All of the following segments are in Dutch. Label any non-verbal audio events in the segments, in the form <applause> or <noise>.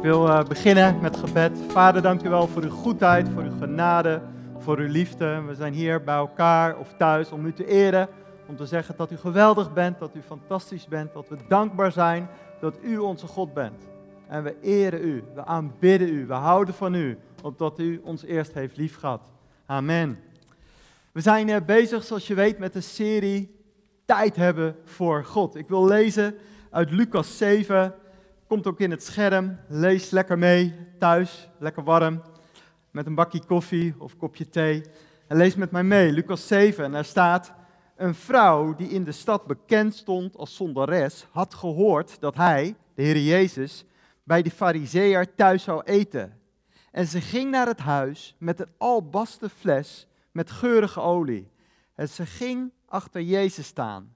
Ik wil uh, beginnen met gebed. Vader, dank u wel voor uw goedheid, voor uw genade, voor uw liefde. We zijn hier bij elkaar of thuis om u te eren, om te zeggen dat u geweldig bent, dat u fantastisch bent, dat we dankbaar zijn dat u onze God bent. En we eren u, we aanbidden u, we houden van u, omdat u ons eerst heeft liefgehad. Amen. We zijn uh, bezig, zoals je weet, met de serie Tijd hebben voor God. Ik wil lezen uit Lucas 7, Komt ook in het scherm. Lees lekker mee thuis, lekker warm. Met een bakje koffie of kopje thee. En lees met mij mee, Lucas 7. En daar staat: Een vrouw die in de stad bekend stond als zondares, had gehoord dat hij, de Heer Jezus, bij de Farizeeër thuis zou eten. En ze ging naar het huis met een albaste fles met geurige olie. En ze ging achter Jezus staan,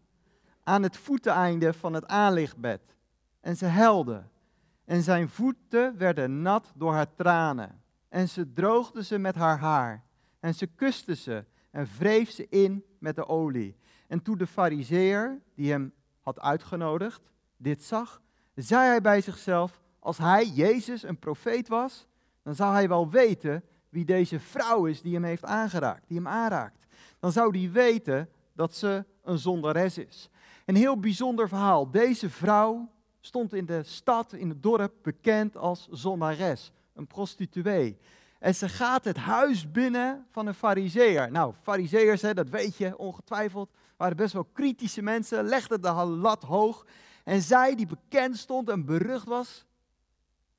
aan het voeteneinde van het aanlichtbed en ze helde. En zijn voeten werden nat door haar tranen. En ze droogde ze met haar haar. En ze kuste ze en wreef ze in met de olie. En toen de fariseer, die hem had uitgenodigd, dit zag, zei hij bij zichzelf, als hij, Jezus, een profeet was, dan zou hij wel weten wie deze vrouw is die hem heeft aangeraakt, die hem aanraakt. Dan zou hij weten dat ze een zondares is. Een heel bijzonder verhaal. Deze vrouw stond in de stad, in het dorp, bekend als zondares, een prostituee. En ze gaat het huis binnen van een fariseer. Nou, fariseërs, dat weet je ongetwijfeld, waren best wel kritische mensen, legden de lat hoog. En zij, die bekend stond en berucht was,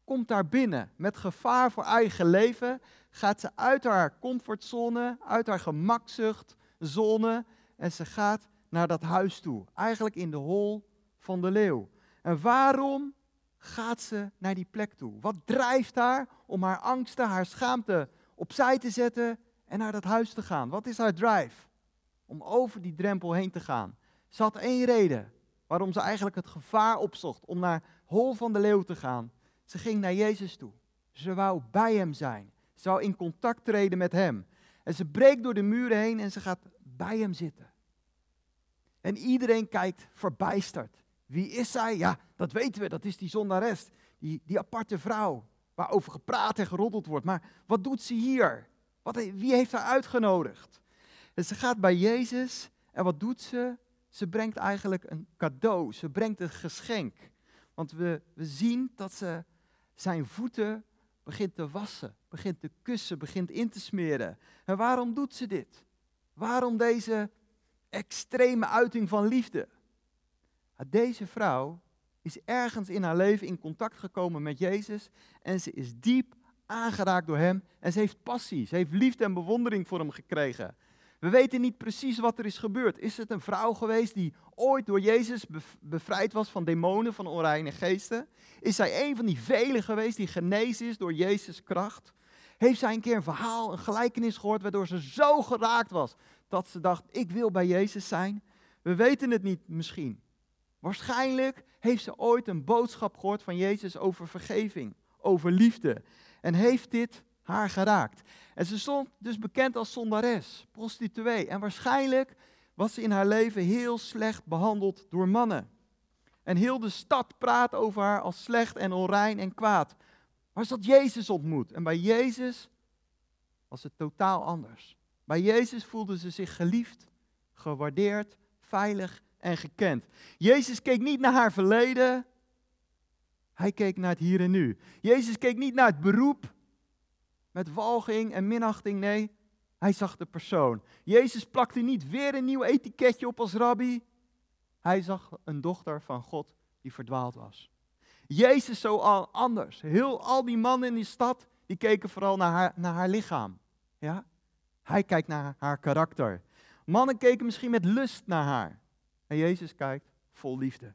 komt daar binnen. Met gevaar voor eigen leven gaat ze uit haar comfortzone, uit haar gemakzuchtzone. En ze gaat naar dat huis toe. Eigenlijk in de hol van de leeuw. En waarom gaat ze naar die plek toe? Wat drijft haar om haar angsten, haar schaamte opzij te zetten en naar dat huis te gaan? Wat is haar drive om over die drempel heen te gaan? Ze had één reden waarom ze eigenlijk het gevaar opzocht om naar Hol van de Leeuw te gaan. Ze ging naar Jezus toe. Ze wou bij hem zijn. Ze wou in contact treden met hem. En ze breekt door de muren heen en ze gaat bij hem zitten. En iedereen kijkt verbijsterd. Wie is zij? Ja, dat weten we, dat is die zondares, die, die aparte vrouw, waarover gepraat en geroddeld wordt. Maar wat doet ze hier? Wat, wie heeft haar uitgenodigd? En ze gaat bij Jezus en wat doet ze? Ze brengt eigenlijk een cadeau, ze brengt een geschenk. Want we, we zien dat ze zijn voeten begint te wassen, begint te kussen, begint in te smeren. En waarom doet ze dit? Waarom deze extreme uiting van liefde? Deze vrouw is ergens in haar leven in contact gekomen met Jezus en ze is diep aangeraakt door hem en ze heeft passie, ze heeft liefde en bewondering voor hem gekregen. We weten niet precies wat er is gebeurd. Is het een vrouw geweest die ooit door Jezus bevrijd was van demonen, van onreine geesten? Is zij een van die velen geweest die genezen is door Jezus' kracht? Heeft zij een keer een verhaal, een gelijkenis gehoord waardoor ze zo geraakt was dat ze dacht, ik wil bij Jezus zijn? We weten het niet misschien. Waarschijnlijk heeft ze ooit een boodschap gehoord van Jezus over vergeving, over liefde. En heeft dit haar geraakt. En ze stond dus bekend als zondares, prostituee. En waarschijnlijk was ze in haar leven heel slecht behandeld door mannen. En heel de stad praat over haar als slecht en onrein en kwaad. Maar ze had Jezus ontmoet. En bij Jezus was het totaal anders. Bij Jezus voelde ze zich geliefd, gewaardeerd, veilig en gekend. Jezus keek niet naar haar verleden, hij keek naar het hier en nu. Jezus keek niet naar het beroep met walging en minachting, nee, hij zag de persoon. Jezus plakte niet weer een nieuw etiketje op als rabbi. Hij zag een dochter van God die verdwaald was. Jezus zo al anders. Heel al die mannen in die stad, die keken vooral naar haar, naar haar lichaam. Ja? Hij kijkt naar haar karakter. Mannen keken misschien met lust naar haar. En Jezus kijkt vol liefde.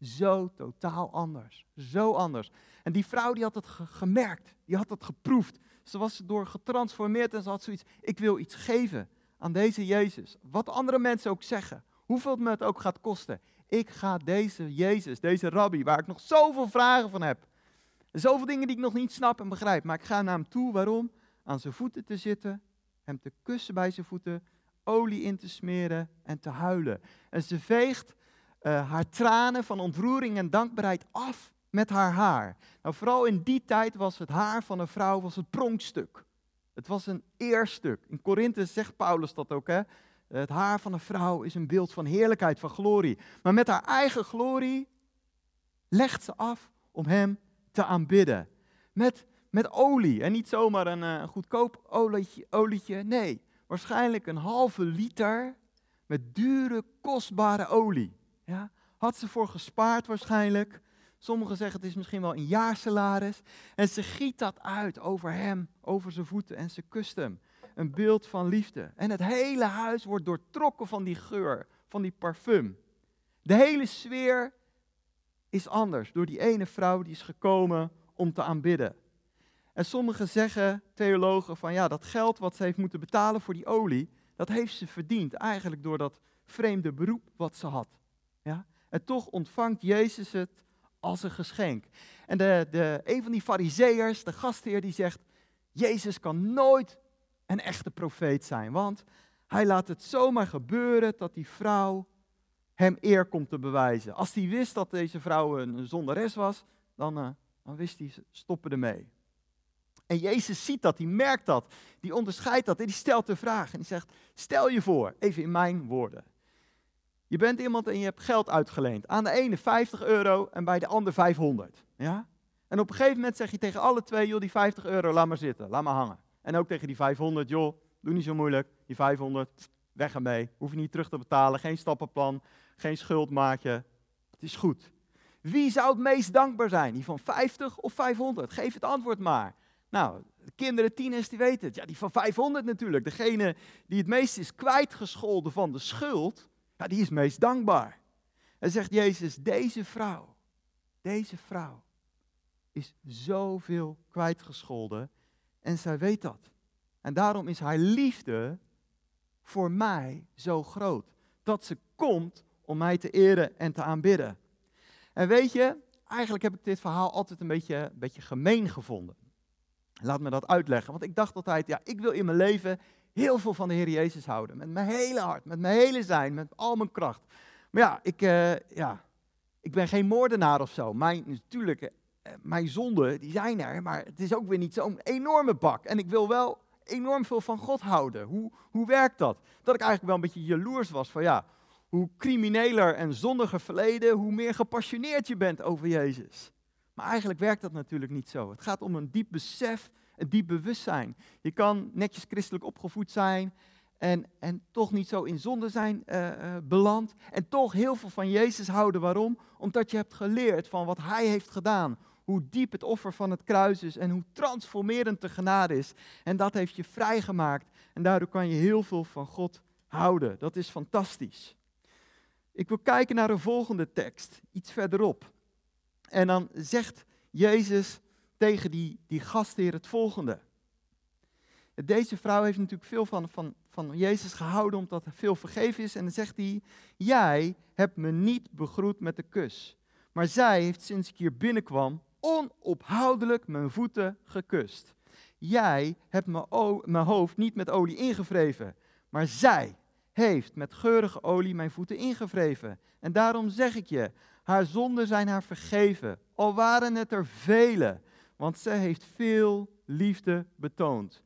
Zo totaal anders. Zo anders. En die vrouw die had het gemerkt. Die had het geproefd. Ze was door getransformeerd en ze had zoiets. Ik wil iets geven aan deze Jezus. Wat andere mensen ook zeggen. Hoeveel het me het ook gaat kosten. Ik ga deze Jezus, deze rabbi, waar ik nog zoveel vragen van heb. Zoveel dingen die ik nog niet snap en begrijp. Maar ik ga naar hem toe. Waarom? Aan zijn voeten te zitten. Hem te kussen bij zijn voeten olie in te smeren en te huilen. En ze veegt uh, haar tranen van ontroering en dankbaarheid af met haar haar. Nou, vooral in die tijd was het haar van een vrouw was het pronkstuk. Het was een eerstuk. In Korinthe zegt Paulus dat ook. Hè? Het haar van een vrouw is een beeld van heerlijkheid, van glorie. Maar met haar eigen glorie legt ze af om hem te aanbidden. Met, met olie. En niet zomaar een, uh, goedkoop olietje, olietje. Nee, waarschijnlijk een halve liter met dure, kostbare olie. Ja? Had ze voor gespaard waarschijnlijk. Sommigen zeggen het is misschien wel een jaarsalaris. En ze giet dat uit over hem, over zijn voeten en ze kust hem. Een beeld van liefde. En het hele huis wordt doortrokken van die geur, van die parfum. De hele sfeer is anders door die ene vrouw die is gekomen om te aanbidden. En sommigen zeggen, theologen, van ja, dat geld wat ze heeft moeten betalen voor die olie, dat heeft ze verdiend eigenlijk door dat vreemde beroep wat ze had. Ja? En toch ontvangt Jezus het als een geschenk. En de, de, een van die fariseërs, de gastheer, die zegt, Jezus kan nooit een echte profeet zijn, want hij laat het zomaar gebeuren dat die vrouw hem eer komt te bewijzen. Als hij wist dat deze vrouw een zonderes was, dan, uh, dan wist hij, stoppen ermee. En Jezus ziet dat, hij merkt dat, die onderscheidt dat en die stelt de vraag. En die zegt, stel je voor, even in mijn woorden. Je bent iemand en je hebt geld uitgeleend. Aan de ene 50 euro en bij de ander 500. Ja? En op een gegeven moment zeg je tegen alle twee, joh, die 50 euro, laat maar zitten, laat maar hangen. En ook tegen die 500, joh, doe niet zo moeilijk, die 500, weg ermee. Hoef je niet terug te betalen, geen stappenplan, geen schuldmaatje. Het is goed. Wie zou het meest dankbaar zijn? Die van 50 of 500? Geef het antwoord maar. Nou, de kinderen, tieners, die weten het. Ja, die van 500 natuurlijk. Degene die het meest is kwijtgescholden van de schuld, ja, die is meest dankbaar. En zegt Jezus, deze vrouw, deze vrouw is zoveel kwijtgescholden en zij weet dat. En daarom is haar liefde voor mij zo groot. Dat ze komt om mij te eren en te aanbidden. En weet je, eigenlijk heb ik dit verhaal altijd een beetje, een beetje gemeen gevonden. Laat me dat uitleggen, want ik dacht altijd, ja, ik wil in mijn leven heel veel van de Heer Jezus houden. Met mijn hele hart, met mijn hele zijn, met al mijn kracht. Maar ja, ik, uh, ja, ik ben geen moordenaar of zo. Mijn, natuurlijk, uh, mijn zonden, die zijn er, maar het is ook weer niet zo'n enorme bak. En ik wil wel enorm veel van God houden. Hoe, hoe werkt dat? Dat ik eigenlijk wel een beetje jaloers was van ja, hoe crimineler en zondiger verleden, hoe meer gepassioneerd je bent over Jezus. Maar eigenlijk werkt dat natuurlijk niet zo. Het gaat om een diep besef, een diep bewustzijn. Je kan netjes christelijk opgevoed zijn en, en toch niet zo in zonde zijn uh, uh, beland. En toch heel veel van Jezus houden. Waarom? Omdat je hebt geleerd van wat Hij heeft gedaan. Hoe diep het offer van het kruis is en hoe transformerend de genade is. En dat heeft je vrijgemaakt. En daardoor kan je heel veel van God houden. Dat is fantastisch. Ik wil kijken naar de volgende tekst, iets verderop. En dan zegt Jezus tegen die, die gastheer het volgende. Deze vrouw heeft natuurlijk veel van, van, van Jezus gehouden omdat er veel vergeven is. En dan zegt hij, jij hebt me niet begroet met de kus. Maar zij heeft sinds ik hier binnenkwam onophoudelijk mijn voeten gekust. Jij hebt mijn hoofd niet met olie ingevreven, maar zij heeft met geurige olie mijn voeten ingevreven. En daarom zeg ik je, haar zonden zijn haar vergeven, al waren het er vele, want zij heeft veel liefde betoond.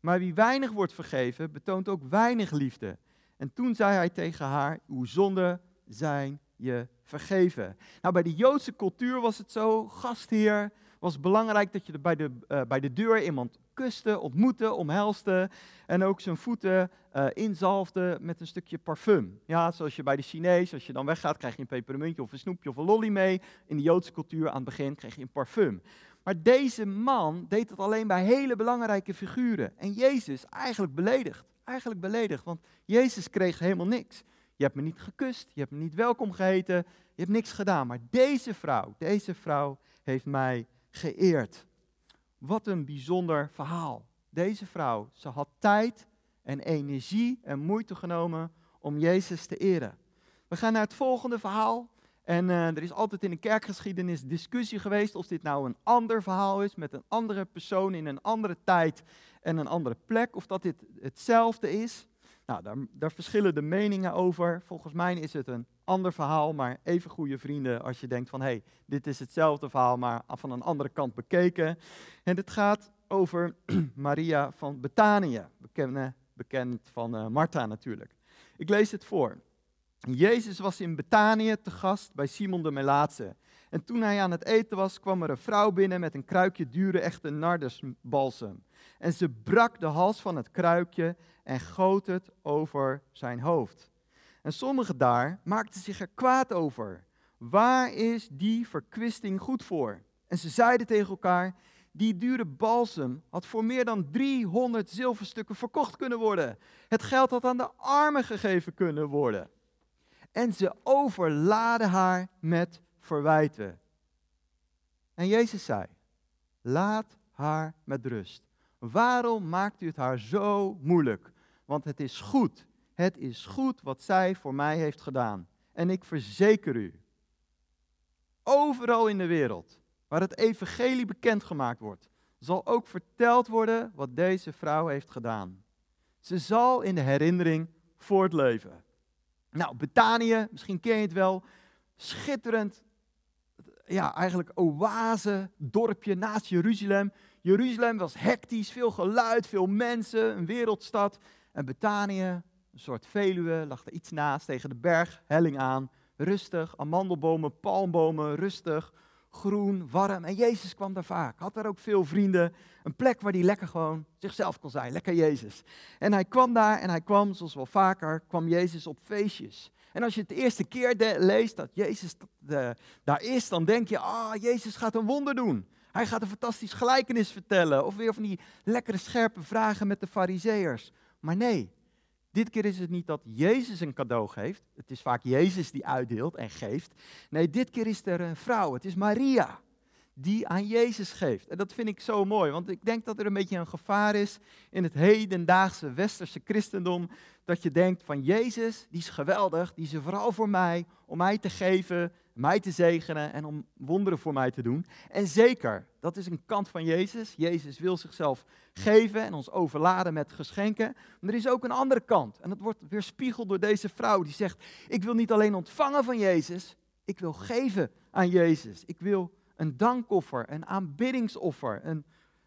Maar wie weinig wordt vergeven, betoont ook weinig liefde. En toen zei hij tegen haar, uw zonden zijn je vergeven. Nou, bij de Joodse cultuur was het zo, gastheer, was belangrijk dat je bij de, uh, bij de deur iemand kuste, ontmoette, omhelste en ook zijn voeten uh, inzalfde met een stukje parfum. Ja, zoals je bij de Chinees, als je dan weggaat, krijg je een pepermuntje of een snoepje of een lolly mee. In de Joodse cultuur aan het begin kreeg je een parfum. Maar deze man deed het alleen bij hele belangrijke figuren. En Jezus eigenlijk beledigd. Eigenlijk beledigd, want Jezus kreeg helemaal niks. Je hebt me niet gekust, je hebt me niet welkom geheten, je hebt niks gedaan. Maar deze vrouw, deze vrouw heeft mij geëerd. Wat een bijzonder verhaal. Deze vrouw, ze had tijd en energie en moeite genomen om Jezus te eren. We gaan naar het volgende verhaal. En uh, er is altijd in de kerkgeschiedenis discussie geweest of dit nou een ander verhaal is met een andere persoon in een andere tijd en een andere plek, of dat dit hetzelfde is. Nou, daar, daar verschillen de meningen over. Volgens mij is het een ander verhaal, maar even goede vrienden als je denkt van hé, hey, dit is hetzelfde verhaal, maar van een andere kant bekeken. En het gaat over <clears throat> Maria van Betanië, bekend, bekend van uh, Martha natuurlijk. Ik lees het voor. Jezus was in Betanië te gast bij Simon de Melaatse. En toen hij aan het eten was, kwam er een vrouw binnen met een kruikje dure echte nardusbalsem. En ze brak de hals van het kruikje en goot het over zijn hoofd. En sommigen daar maakten zich er kwaad over. Waar is die verkwisting goed voor? En ze zeiden tegen elkaar, die dure balsem had voor meer dan 300 zilverstukken verkocht kunnen worden. Het geld had aan de armen gegeven kunnen worden. En ze overladen haar met verwijten. En Jezus zei, laat haar met rust. Waarom maakt u het haar zo moeilijk? Want het is goed. Het is goed wat zij voor mij heeft gedaan. En ik verzeker u, overal in de wereld waar het evangelie bekendgemaakt wordt, zal ook verteld worden wat deze vrouw heeft gedaan. Ze zal in de herinnering voortleven. Nou, Betanië, misschien ken je het wel, schitterend, ja, eigenlijk oase, dorpje naast Jeruzalem. Jeruzalem was hectisch, veel geluid, veel mensen, een wereldstad. En Betanië, een soort Veluwe, lag er iets naast, tegen de berg, helling aan. Rustig, amandelbomen, palmbomen, rustig, groen, warm. En Jezus kwam daar vaak, had daar ook veel vrienden. Een plek waar hij lekker gewoon zichzelf kon zijn, lekker Jezus. En hij kwam daar en hij kwam, zoals wel vaker, kwam Jezus op feestjes. En als je het de eerste keer leest dat Jezus daar is, dan denk je, ah, Jezus gaat een wonder doen. Hij gaat een fantastisch gelijkenis vertellen. Of weer van die lekkere scherpe vragen met de fariseërs. Maar nee, dit keer is het niet dat Jezus een cadeau geeft. Het is vaak Jezus die uitdeelt en geeft. Nee, dit keer is er een vrouw. Het is Maria die aan Jezus geeft. En dat vind ik zo mooi, want ik denk dat er een beetje een gevaar is in het hedendaagse westerse christendom. Dat je denkt van Jezus, die is geweldig, die is vooral voor mij, om mij te geven, mij te zegenen en om wonderen voor mij te doen. En zeker, dat is een kant van Jezus. Jezus wil zichzelf geven en ons overladen met geschenken. Maar er is ook een andere kant. En dat wordt weerspiegeld door deze vrouw die zegt, ik wil niet alleen ontvangen van Jezus, ik wil geven aan Jezus. Ik wil een dankoffer, een aanbiddingsoffer, een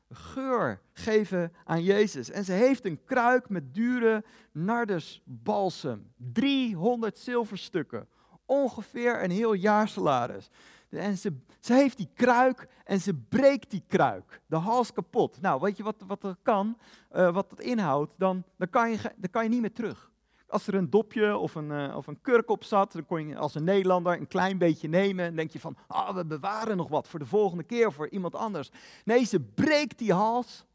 geur geven aan Jezus. En ze heeft een kruik met dure nardusbalsem. 300 zilverstukken. Ongeveer een heel jaarsalaris. En ze, ze heeft die kruik en ze breekt die kruik. De hals kapot. Nou, weet je wat, wat er kan, uh, wat dat inhoudt? Dan, dan, kan je, dan kan je niet meer terug. Als er een dopje of een, uh, of een kurk op zat, dan kon je als een Nederlander een klein beetje nemen. En denk je van, ah, we bewaren nog wat voor de volgende keer, voor iemand anders. Nee, ze breekt die hals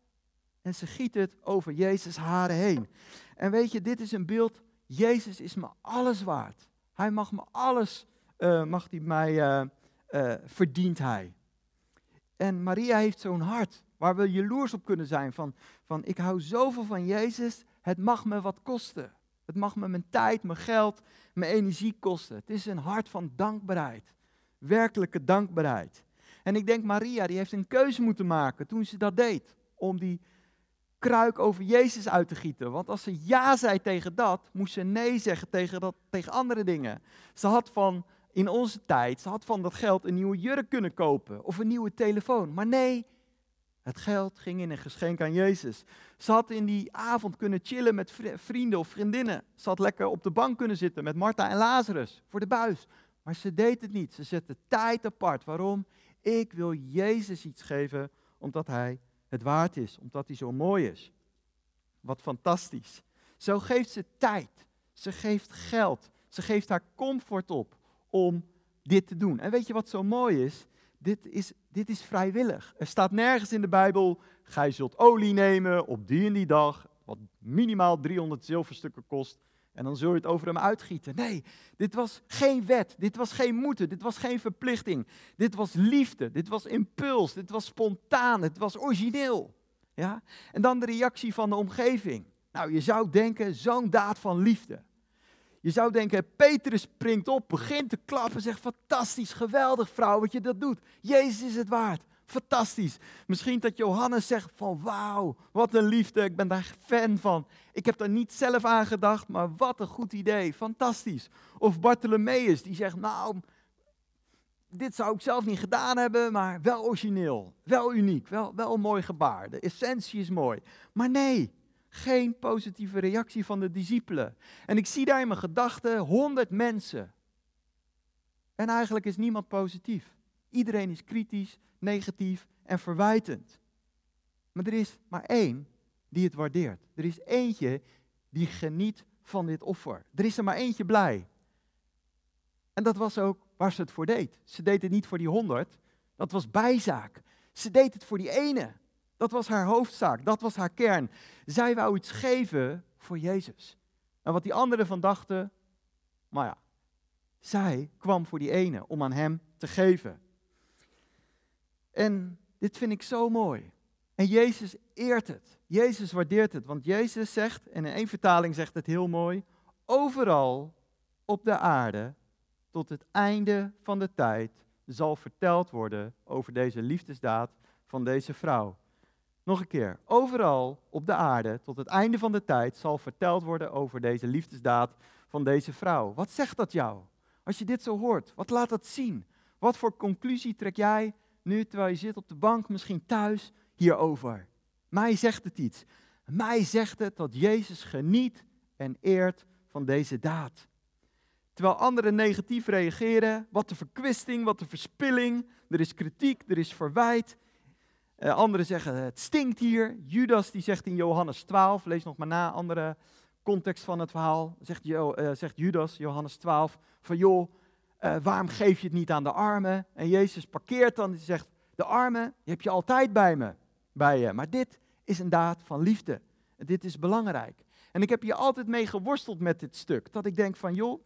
en ze giet het over Jezus' haren heen. En weet je, dit is een beeld, Jezus is me alles waard. Hij mag me alles, uh, mag hij mij, uh, verdient hij. En Maria heeft zo'n hart waar we jaloers op kunnen zijn van, van ik hou zoveel van Jezus, het mag me wat kosten. Het mag me mijn tijd, mijn geld, mijn energie kosten. Het is een hart van dankbaarheid. Werkelijke dankbaarheid. En ik denk, Maria, die heeft een keuze moeten maken toen ze dat deed. Om die kruik over Jezus uit te gieten. Want als ze ja zei tegen dat, moest ze nee zeggen tegen, dat, tegen andere dingen. Ze had van, in onze tijd, ze had van dat geld een nieuwe jurk kunnen kopen. Of een nieuwe telefoon. Maar nee, het geld ging in een geschenk aan Jezus. Ze had in die avond kunnen chillen met vrienden of vriendinnen. Ze had lekker op de bank kunnen zitten met Martha en Lazarus voor de buis. Maar ze deed het niet. Ze zette tijd apart. Waarom? Ik wil Jezus iets geven omdat hij het waard is, omdat hij zo mooi is. Wat fantastisch. Zo geeft ze tijd. Ze geeft geld. Ze geeft haar comfort op om dit te doen. En weet je wat zo mooi is? Dit is, dit is vrijwillig. Er staat nergens in de Bijbel, gij zult olie nemen op die en die dag, wat minimaal 300 zilverstukken kost, en dan zul je het over hem uitgieten. Nee, dit was geen wet, dit was geen moeten, dit was geen verplichting. Dit was liefde, dit was impuls, dit was spontaan, het was origineel. Ja? En dan de reactie van de omgeving. Nou, je zou denken, zo'n daad van liefde. Je zou denken, Petrus springt op, begint te klappen, zegt fantastisch, geweldig vrouw wat je dat doet. Jezus is het waard. Fantastisch. Misschien dat Johannes zegt van wauw, wat een liefde, ik ben daar fan van. Ik heb daar niet zelf aan gedacht, maar wat een goed idee, fantastisch. Of Bartholomeus die zegt nou, dit zou ik zelf niet gedaan hebben, maar wel origineel, wel uniek, wel, wel een mooi gebaar. De essentie is mooi. Maar nee, geen positieve reactie van de discipelen. En ik zie daar in mijn gedachten honderd mensen. En eigenlijk is niemand positief. Iedereen is kritisch, negatief en verwijtend. Maar er is maar één die het waardeert. Er is eentje die geniet van dit offer. Er is er maar eentje blij. En dat was ook waar ze het voor deed. Ze deed het niet voor die honderd, dat was bijzaak. Ze deed het voor die ene. Dat was haar hoofdzaak, dat was haar kern. Zij wou iets geven voor Jezus. En wat die anderen van dachten, maar ja, zij kwam voor die ene om aan hem te geven. En dit vind ik zo mooi. En Jezus eert het. Jezus waardeert het. Want Jezus zegt, en in één vertaling zegt het heel mooi, overal op de aarde tot het einde van de tijd zal verteld worden over deze liefdesdaad van deze vrouw. Nog een keer, overal op de aarde tot het einde van de tijd zal verteld worden over deze liefdesdaad van deze vrouw. Wat zegt dat jou? Als je dit zo hoort, wat laat dat zien? Wat voor conclusie trek jij nu terwijl je zit op de bank, misschien thuis, hierover? Mij zegt het iets. Mij zegt het dat Jezus geniet en eert van deze daad. Terwijl anderen negatief reageren, wat de verkwisting, wat de verspilling, er is kritiek, er is verwijt. Uh, anderen zeggen het stinkt hier. Judas die zegt in Johannes 12, lees nog maar na, andere context van het verhaal, zegt, uh, zegt Judas, Johannes 12, van joh, uh, waarom geef je het niet aan de armen? En Jezus parkeert dan en zegt, de armen die heb je altijd bij me, bij je. Maar dit is een daad van liefde. Dit is belangrijk. En ik heb hier altijd mee geworsteld met dit stuk. Dat ik denk van joh,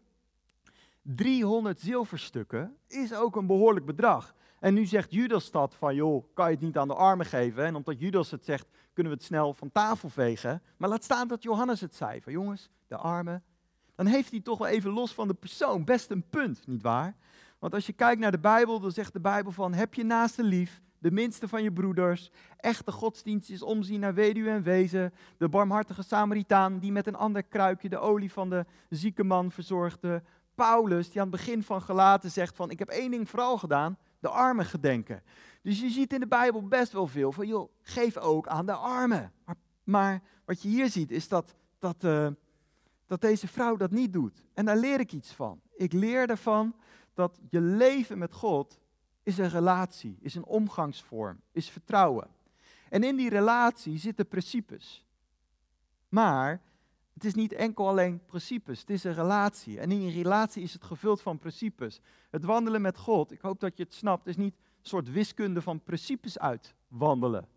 300 zilverstukken is ook een behoorlijk bedrag. En nu zegt Judas dat van, joh, kan je het niet aan de armen geven? En omdat Judas het zegt, kunnen we het snel van tafel vegen. Maar laat staan dat Johannes het zei, van jongens, de armen. Dan heeft hij toch wel even los van de persoon best een punt, nietwaar? Want als je kijkt naar de Bijbel, dan zegt de Bijbel van, heb je naaste lief, de minste van je broeders. Echte godsdienst is omzien naar weduwe en wezen. De barmhartige Samaritaan die met een ander kruikje de olie van de zieke man verzorgde. Paulus, die aan het begin van Gelaten zegt van, ik heb één ding vooral gedaan, de armen gedenken. Dus je ziet in de Bijbel best wel veel van, joh, geef ook aan de armen. Maar, maar wat je hier ziet is dat, dat, uh, dat deze vrouw dat niet doet. En daar leer ik iets van. Ik leer ervan dat je leven met God is een relatie, is een omgangsvorm, is vertrouwen. En in die relatie zitten principes. Maar het is niet enkel alleen principes, het is een relatie. En in een relatie is het gevuld van principes. Het wandelen met God, ik hoop dat je het snapt, is niet een soort wiskunde van principes uitwandelen.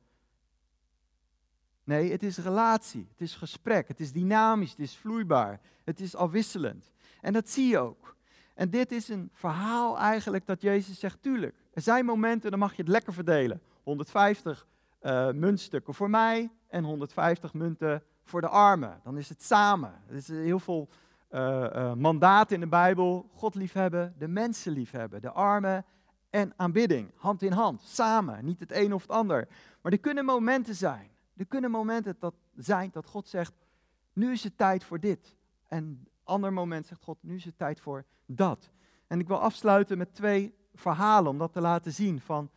Nee, het is relatie, het is gesprek, het is dynamisch, het is vloeibaar, het is afwisselend. En dat zie je ook. En dit is een verhaal eigenlijk dat Jezus zegt, tuurlijk, er zijn momenten, dan mag je het lekker verdelen. 150 uh, muntstukken voor mij en 150 munten voor de armen. Dan is het samen. Er is heel veel uh, mandaten in de Bijbel. God liefhebben, de mensen liefhebben, de armen en aanbidding. Hand in hand, samen. Niet het een of het ander. Maar er kunnen momenten zijn. Er kunnen momenten dat zijn dat God zegt, nu is het tijd voor dit. En ander moment zegt God, nu is het tijd voor dat. En ik wil afsluiten met twee verhalen om dat te laten zien van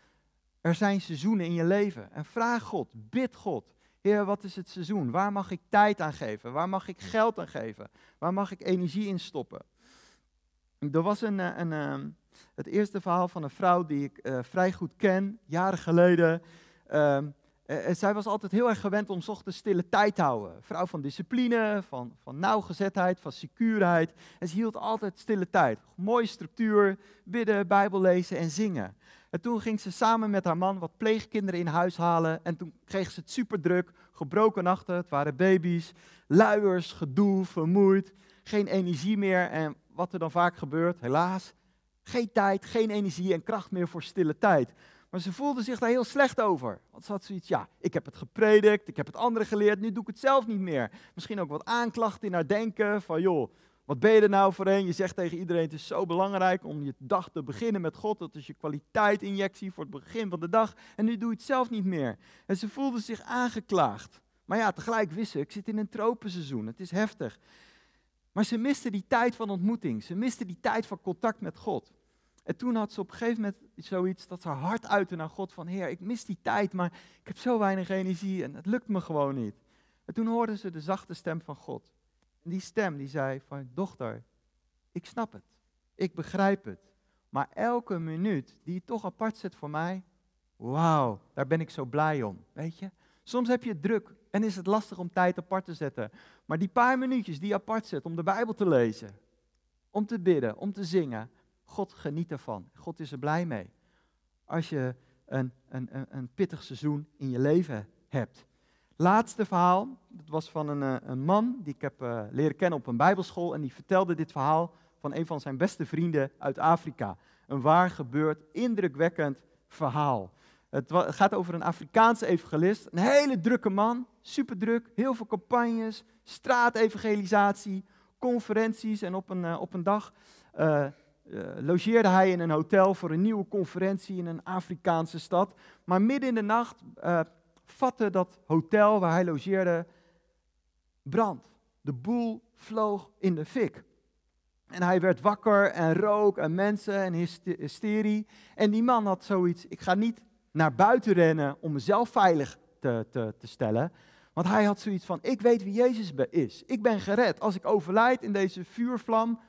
er zijn seizoenen in je leven. En vraag God, bid God. Heer, wat is het seizoen? Waar mag ik tijd aan geven? Waar mag ik geld aan geven? Waar mag ik energie in stoppen? Er was een, eh, een, een eh, het eerste verhaal van een vrouw die ik uh, vrij goed ken, jaren geleden. Uh, zij was altijd heel erg gewend om ochtends stille tijd te houden. Vrouw van discipline, van, van nauwgezetheid, van secuurheid. En ze hield altijd stille tijd. Mooie structuur, bidden, bijbel lezen en zingen. En toen ging ze samen met haar man wat pleegkinderen in huis halen. En toen kreeg ze het super druk, gebroken nachten, het waren baby's, luiers, gedoe, vermoeid, geen energie meer. En wat er dan vaak gebeurt, helaas, geen tijd, geen energie en kracht meer voor stille tijd. Maar ze voelde zich daar heel slecht over. Want ze had zoiets, ja, ik heb het gepredikt, ik heb het anderen geleerd, nu doe ik het zelf niet meer. Misschien ook wat aanklachten in haar denken van, joh, Wat ben je er nou voor een? Je zegt tegen iedereen, het is zo belangrijk om je dag te beginnen met God. Dat is je kwaliteitinjectie voor het begin van de dag. En nu doe je het zelf niet meer. En ze voelden zich aangeklaagd. Maar ja, tegelijk wisten ze, ik zit in een tropenseizoen. Het is heftig. Maar ze misten die tijd van ontmoeting. Ze misten die tijd van contact met God. En toen had ze op een gegeven moment zoiets dat ze hart uitte naar God van Heer, ik mis die tijd, maar ik heb zo weinig energie en het lukt me gewoon niet. En toen hoorden ze de zachte stem van God. En die stem die zei van dochter, ik snap het, ik begrijp het, maar elke minuut die je toch apart zet voor mij, wauw, daar ben ik zo blij om, weet je. Soms heb je druk en is het lastig om tijd apart te zetten. Maar die paar minuutjes die je apart zet om de Bijbel te lezen, om te bidden, om te zingen, God geniet ervan. God is er blij mee. Als je een, een, een pittig seizoen in je leven hebt. Laatste verhaal, dat was van een, eh, een man die ik heb uh, leren kennen op een bijbelschool. En die vertelde dit verhaal van een van zijn beste vrienden uit Afrika. Een waar gebeurd, indrukwekkend verhaal. Het, gaat over een Afrikaanse evangelist. Een hele drukke man, super druk, heel veel campagnes, straatevangelisatie, conferenties. En op een, uh, op een dag logeerde hij in een hotel voor een nieuwe conferentie in een Afrikaanse stad. Maar midden in de nacht uh, vatte dat hotel waar hij logeerde brand. De boel vloog in de fik. En hij werd wakker en rook en mensen en hysterie. En die man had zoiets, ik ga niet naar buiten rennen om mezelf veilig te, te, te stellen. Want hij had zoiets van, ik weet wie Jezus is. Ik ben gered. Als ik overlijd in deze vuurvlam,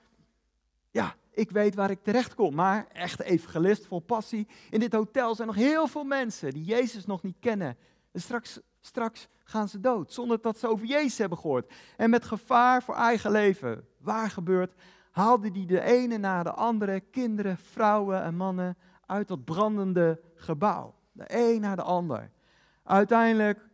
ik weet waar ik terecht kom. Maar echt evangelist, vol passie. In dit hotel zijn nog heel veel mensen die Jezus nog niet kennen. En straks, straks gaan ze dood, zonder dat ze over Jezus hebben gehoord. En met gevaar voor eigen leven, waar gebeurt, haalde die de ene na de andere, kinderen, vrouwen en mannen, uit dat brandende gebouw. De een na de ander. Uiteindelijk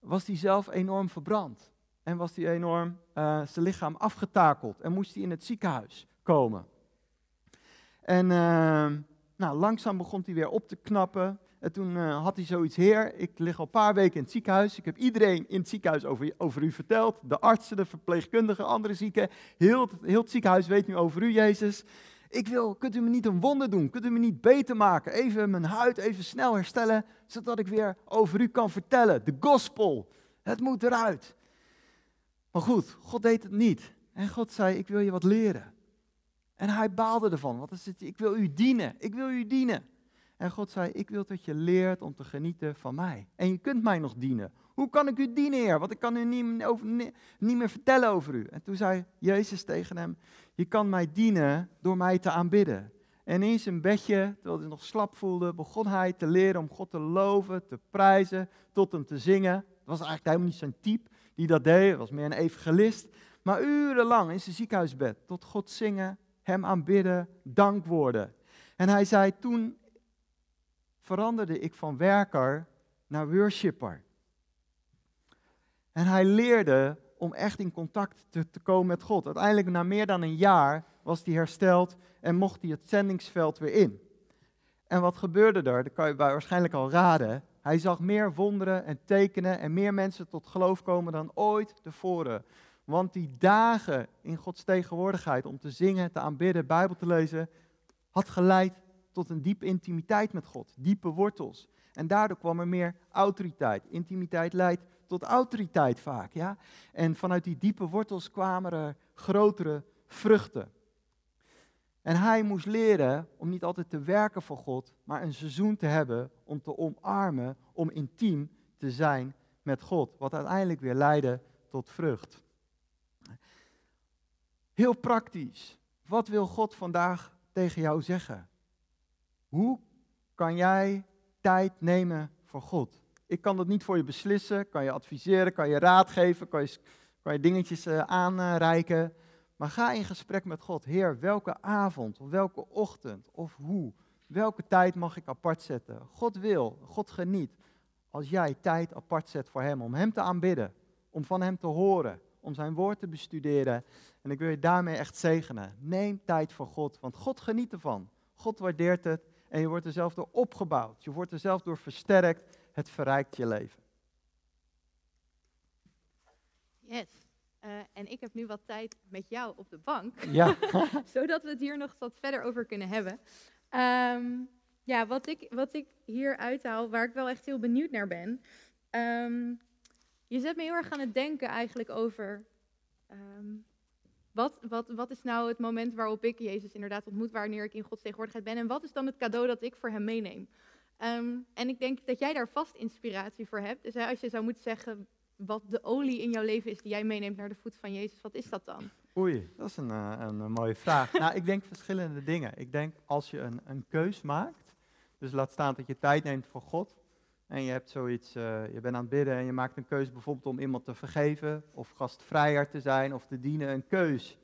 was hij zelf enorm verbrand. En was hij enorm uh, zijn lichaam afgetakeld. En moest hij in het ziekenhuis komen. En uh, nou, langzaam begon hij weer op te knappen. En toen uh, had hij zoiets, heer, ik lig al een paar weken in het ziekenhuis. Ik heb iedereen in het ziekenhuis over, over u verteld. De artsen, de verpleegkundigen, andere zieken. Heel, heel het ziekenhuis weet nu over u, Jezus. Ik wil, kunt u me niet een wonder doen? Kunt u me niet beter maken? Even mijn huid even snel herstellen, zodat ik weer over u kan vertellen. De gospel, het moet eruit. Maar goed, God deed het niet. En God zei, ik wil je wat leren. En hij baalde ervan, want is het, ik wil u dienen, ik wil u dienen. En God zei, ik wil dat je leert om te genieten van mij. En je kunt mij nog dienen. Hoe kan ik u dienen, Heer? Want ik kan u niet, over, niet meer vertellen over u. En toen zei Jezus tegen hem, je kan mij dienen door mij te aanbidden. En in zijn bedje, terwijl hij nog slap voelde, begon hij te leren om God te loven, te prijzen, tot hem te zingen. Het was eigenlijk helemaal niet zijn type die dat deed, hij was meer een evangelist. Maar urenlang in zijn ziekenhuisbed tot God zingen, hem aanbidden, dankwoorden. En hij zei, toen veranderde ik van werker naar worshipper. En hij leerde om echt in contact te, komen met God. Uiteindelijk, na meer dan een jaar, was hij hersteld en mocht hij het zendingsveld weer in. En wat gebeurde er? Dat kan je waarschijnlijk al raden. Hij zag meer wonderen en tekenen en meer mensen tot geloof komen dan ooit tevoren. Want die dagen in Gods tegenwoordigheid om te zingen, te aanbidden, Bijbel te lezen, had geleid tot een diepe intimiteit met God, diepe wortels. En daardoor kwam er meer autoriteit. Intimiteit leidt tot autoriteit vaak, ja. En vanuit die diepe wortels kwamen er grotere vruchten. En hij moest leren om niet altijd te werken voor God, maar een seizoen te hebben om te omarmen, om intiem te zijn met God. Wat uiteindelijk weer leidde tot vrucht. Heel praktisch. Wat wil God vandaag tegen jou zeggen? Hoe kan jij tijd nemen voor God? Ik kan dat niet voor je beslissen, kan je adviseren, kan je raad geven, kan je, kan je dingetjes uh, aanreiken. Maar ga in gesprek met God. Heer, welke avond, of welke ochtend, of hoe, welke tijd mag ik apart zetten? God wil, God geniet als jij tijd apart zet voor Hem, om Hem te aanbidden, om van Hem te horen, om Zijn woord te bestuderen. En ik wil je daarmee echt zegenen. Neem tijd voor God, want God geniet ervan. God waardeert het en je wordt er zelf door opgebouwd. Je wordt er zelf door versterkt. Het verrijkt je leven. Yes. Eh, en ik heb nu wat tijd met jou op de bank, Ja. <laughs> zodat we het hier nog wat verder over kunnen hebben. Ehm, ja, wat ik, wat ik hier uithaal, waar ik wel echt heel benieuwd naar ben. ehm, je zet me heel erg aan het denken eigenlijk over. ehm, wat, wat, wat is nou het moment waarop ik Jezus inderdaad ontmoet, wanneer ik in Gods tegenwoordigheid ben? En wat is dan het cadeau dat ik voor hem meeneem? Ehm, en ik denk dat jij daar vast inspiratie voor hebt. Dus als je zou moeten zeggen wat de olie in jouw leven is die jij meeneemt naar de voet van Jezus, wat is dat dan? Oei, dat is een, eh, een, eh, mooie vraag. <laughs> nou, ik denk verschillende dingen. Ik denk als je een, een keus maakt, dus laat staan dat je tijd neemt voor God, en je hebt zoiets, eh, je bent aan het bidden en je maakt een keus bijvoorbeeld om iemand te vergeven, of gastvrijer te zijn, of te dienen, een keus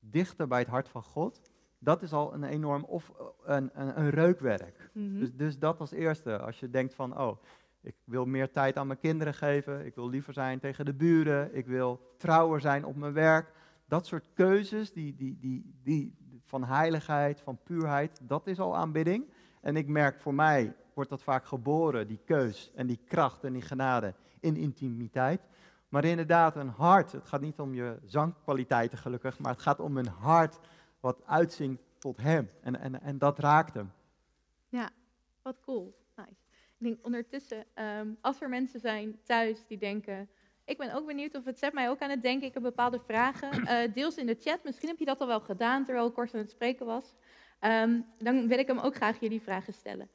dichter bij het hart van God, dat is al een enorm, of eh, een, een, een reukwerk. Mhm. Dus, dus dat als eerste. Als je denkt van, oh, ik wil meer tijd aan mijn kinderen geven, ik wil liever zijn tegen de buren, ik wil trouwer zijn op mijn werk. Dat soort keuzes die, die, die, die, van heiligheid, van puurheid, dat is al aanbidding. En ik merk voor mij wordt dat vaak geboren, die keus en die kracht en die genade in intimiteit. Maar inderdaad, een hart, het gaat niet om je zangkwaliteiten gelukkig, maar het gaat om een hart wat uitzingt tot hem. En, en, en dat raakt hem. Wat cool. Nice. Ik denk ondertussen, ehm, als er mensen zijn thuis die denken. Ik ben ook benieuwd of het zet mij ook aan het denken. Ik heb bepaalde vragen. <clears throat> Eh, deels in de chat. Misschien heb je dat al wel gedaan terwijl ik kort aan het spreken was. Ehm, dan wil ik hem ook graag jullie vragen stellen.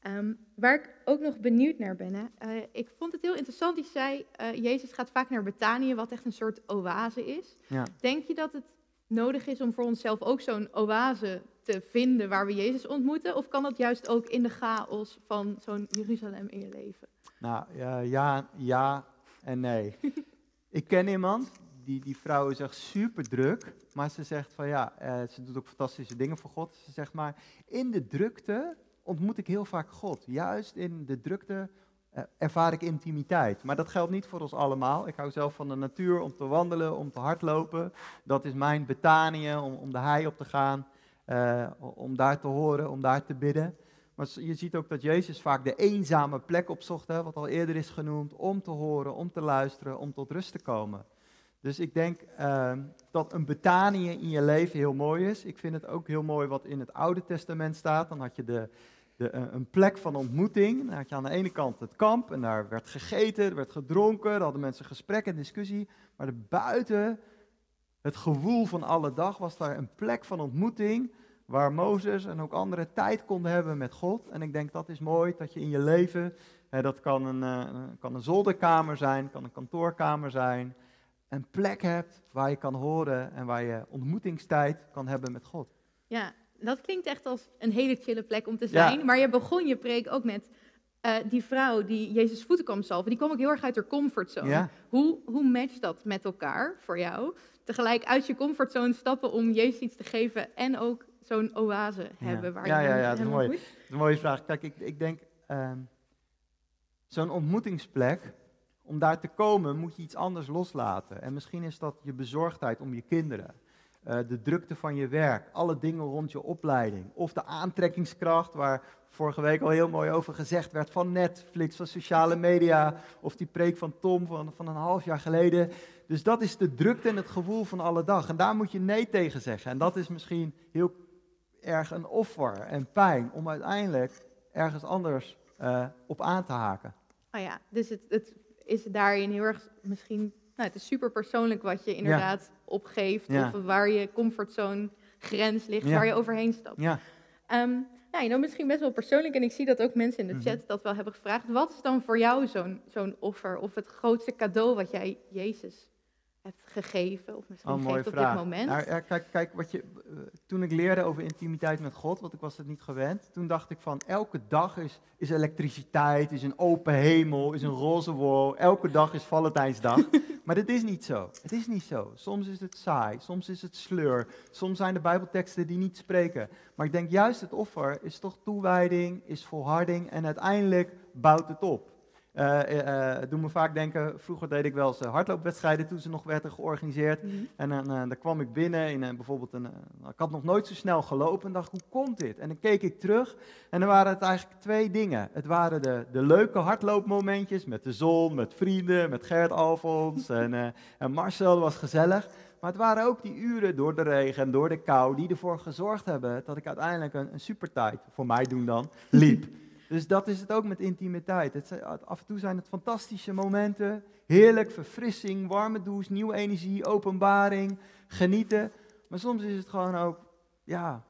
Ehm, waar ik ook nog benieuwd naar ben. Hè. eh, ik vond het heel interessant. Die zei: eh, Jezus gaat vaak naar Betanië, wat echt een soort oase is. Ja. Denk je dat het nodig is om voor onszelf ook zo'n oase te vinden waar we Jezus ontmoeten? Of kan dat juist ook in de chaos van zo'n Jeruzalem in je leven? Nou, ja, ja, ja en nee. <laughs> ik ken iemand, die, die vrouw is echt super druk, maar ze zegt van ja, eh, ze doet ook fantastische dingen voor God. Ze zegt maar, in de drukte ontmoet ik heel vaak God. Juist in de drukte eh, ervaar ik intimiteit. Maar dat geldt niet voor ons allemaal. Ik hou zelf van de natuur, om te wandelen, om te hardlopen. Dat is mijn Betanië, om, om de hei op te gaan, eh, om daar te horen, om daar te bidden. Maar je ziet ook dat Jezus vaak de eenzame plek opzocht, hè, wat al eerder is genoemd, om te horen, om te luisteren, om tot rust te komen. Dus ik denk ehm, dat een Betanië in je leven heel mooi is. Ik vind het ook heel mooi wat in het Oude Testament staat. Dan had je de, de, eh, een plek van ontmoeting. Dan had je aan de ene kant het kamp en daar werd gegeten, er werd gedronken, er hadden mensen gesprek en discussie. Maar buiten het gewoel van alle dag was daar een plek van ontmoeting waar Mozes en ook anderen tijd konden hebben met God. En ik denk dat is mooi dat je in je leven, hè, dat kan een, eh, kan een zolderkamer zijn, kan een kantoorkamer zijn, een plek hebt waar je kan horen en waar je ontmoetingstijd kan hebben met God. Ja, dat klinkt echt als een hele chille plek om te Ja. zijn. Maar je begon je preek ook met eh, die vrouw die Jezus voeten kwam salven. Die kwam ook heel erg uit haar comfortzone. Ja, Hoe, hoe matcht dat met elkaar voor jou? Tegelijk uit je comfortzone stappen om Jezus iets te geven en ook zo'n oase Ja. hebben waar Ja, je ja, ja, dat is mooi. dat is een mooie vraag. Kijk, ik, ik denk, ehm, zo'n ontmoetingsplek, om daar te komen moet je iets anders loslaten. En misschien is dat je bezorgdheid om je kinderen. Eh, de drukte van je werk, alle dingen rond je opleiding. Of de aantrekkingskracht, waar vorige week al heel mooi over gezegd werd, van Netflix, van sociale media. Of die preek van Tom van, van een half jaar geleden. Dus dat is de drukte en het gevoel van alle dag. En daar moet je nee tegen zeggen. En dat is misschien heel erg een offer en pijn om uiteindelijk ergens anders eh, op aan te haken. Oh ja, dus het, het is daarin heel erg misschien... Nou, het is super persoonlijk wat je inderdaad opgeeft. Ja. Of waar je comfortzone grens ligt, Ja. waar je overheen stapt. Ja, Ehm nou, know, misschien best wel persoonlijk, en ik zie dat ook mensen in de Mhm. chat dat wel hebben gevraagd. Wat is dan voor jou zo'n zo'n offer of het grootste cadeau wat jij Jezus hebt gegeven? Of misschien Oh, geeft op vraag. dit moment? Nou, ja, kijk, kijk wat je, eh, toen ik leerde over intimiteit met God, want ik was het niet gewend, toen dacht ik van elke dag is, is elektriciteit, is een open hemel, is een roze wol, elke dag is Valentijnsdag. <laughs> maar dat is niet zo. Het is niet zo. Soms is het saai, soms is het sleur, soms zijn de Bijbelteksten die niet spreken. Maar ik denk juist het offer is toch toewijding, is volharding en uiteindelijk bouwt het op. Uh, uh, doe me vaak denken, vroeger deed ik wel eens hardloopwedstrijden toen ze nog werden georganiseerd. Mhm. En dan, dan kwam ik binnen in bijvoorbeeld een, ik had nog nooit zo snel gelopen en dacht, hoe komt dit? En dan keek ik terug en dan waren het eigenlijk twee dingen. Het waren de, de leuke hardloopmomentjes met de zon, met vrienden, met Gert Alfons <laughs> en, en Marcel, was gezellig. Maar het waren ook die uren door de regen en door de kou die ervoor gezorgd hebben dat ik uiteindelijk een, een supertijd, voor mij doen dan, liep. Dus dat is het ook met intimiteit. Het, af en toe zijn het fantastische momenten, heerlijk, verfrissing, warme douche, nieuwe energie, openbaring, genieten. Maar soms is het gewoon ook, ja,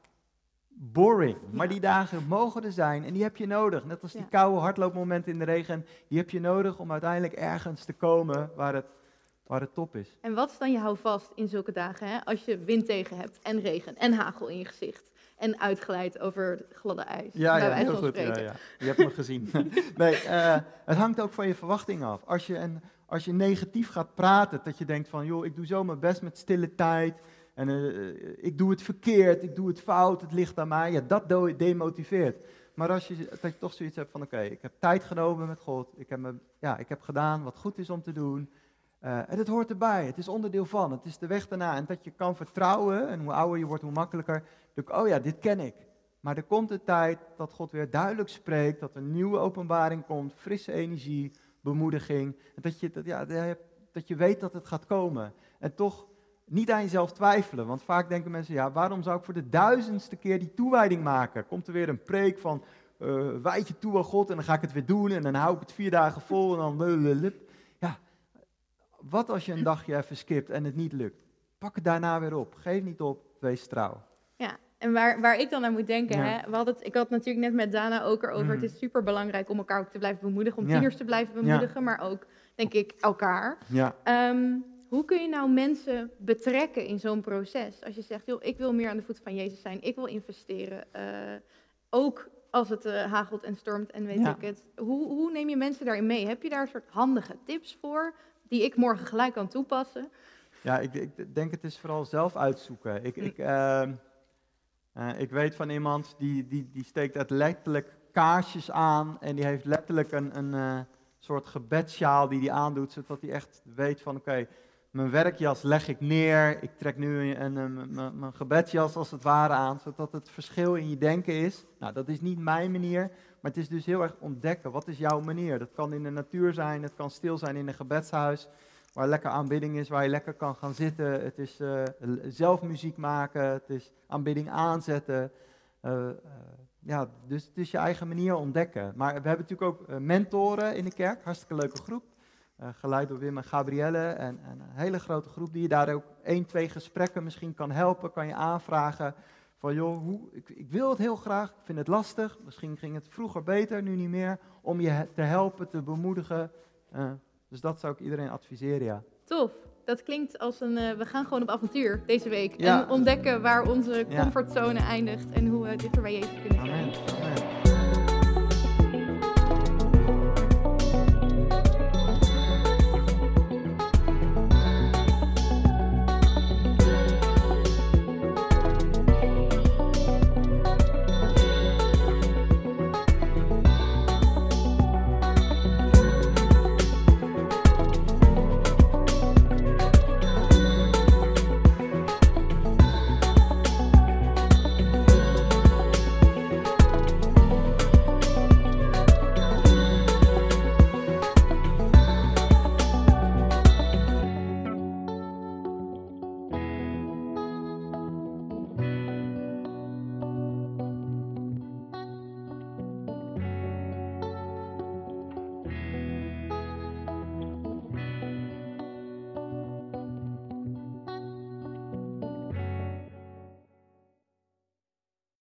boring. Maar die dagen mogen er zijn en die heb je nodig. Net als die koude hardloopmomenten in de regen, die heb je nodig om uiteindelijk ergens te komen waar het waar het top is. En wat is dan je houvast in zulke dagen, hè? als je wind tegen hebt en regen en hagel in je gezicht en uitgeleid over gladde ijs? Ja, ja heel goed. Ja, ja. Je hebt me gezien. <laughs> nee, uh, het hangt ook van je verwachting af. Als je, een, als je negatief gaat praten, dat je denkt van, joh, ik doe zo mijn best met stille tijd en uh, ik doe het verkeerd, ik doe het fout, het ligt aan mij, ja, dat demotiveert. Maar als je, dat je toch zoiets hebt van, oké, ik heb tijd genomen met God, ik heb, me, ja, ik heb gedaan wat goed is om te doen, en het hoort erbij, het is onderdeel van, het is de weg daarna. En dat je kan vertrouwen, en hoe ouder je wordt, hoe makkelijker. ik, oh ja, dit ken ik. Maar er komt een tijd dat God weer duidelijk spreekt, dat er nieuwe openbaring komt, frisse energie, bemoediging. En dat je, dat, ja, dat je weet dat het gaat komen. En toch niet aan jezelf twijfelen, want vaak denken mensen, ja, waarom zou ik voor de duizendste keer die toewijding maken? Komt er weer een preek van, uh, wijd je toe aan God en dan ga ik het weer doen en dan hou ik het vier dagen vol en dan... Ja, wat als je een dagje even skipt en het niet lukt? Pak het daarna weer op. Geef niet op, wees trouw. Ja, en waar, waar ik dan aan moet denken, hè, we hadden het, ik had natuurlijk net met Dana ook erover. Mm. Het is super belangrijk om elkaar ook te blijven bemoedigen, om tieners te blijven bemoedigen, maar ook, denk ik, elkaar. Ja. Ehm, hoe kun je nou mensen betrekken in zo'n proces? Als je zegt, joh, ik wil meer aan de voet van Jezus zijn, ik wil investeren. Uh, ook als het uh, hagelt en stormt en weet ik het. Hoe, hoe neem je mensen daarin mee? Heb je daar een soort handige tips voor? Die ik morgen gelijk kan toepassen? Ja, ik, ik denk het is vooral zelf uitzoeken. Ik, ik, uh, uh, ik weet van iemand die, die, die steekt het letterlijk kaarsjes aan en die heeft letterlijk een, een uh, soort gebedsjaal die hij aandoet, zodat hij echt weet van oké, okay, mijn werkjas leg ik neer, ik trek nu een, een, een, mijn gebedsjas als het ware aan, zodat het verschil in je denken is. Nou, dat is niet mijn manier, maar het is dus heel erg ontdekken, wat is jouw manier? Dat kan in de natuur zijn, het kan stil zijn in een gebedshuis, waar lekker aanbidding is, waar je lekker kan gaan zitten. Het is uh, zelf muziek maken, het is aanbidding aanzetten. Uh, uh, ja, dus het is je eigen manier ontdekken. Maar we hebben natuurlijk ook mentoren in de kerk, hartstikke leuke groep. Geleid door Wim en Gabrielle. En, en, een hele grote groep die je daar ook één, twee gesprekken misschien kan helpen, kan je aanvragen. Van joh, hoe, ik, ik, wil het heel graag, ik vind het lastig. Misschien ging het vroeger beter, nu niet meer. Om je te helpen, te bemoedigen. Uh, dus dat zou ik iedereen adviseren, ja. Tof. Dat klinkt als een, uh, we gaan gewoon op avontuur deze week. Ja. En ontdekken waar onze comfortzone ja. eindigt en hoe we dichter bij Jezus kunnen zijn. Amen. Amen.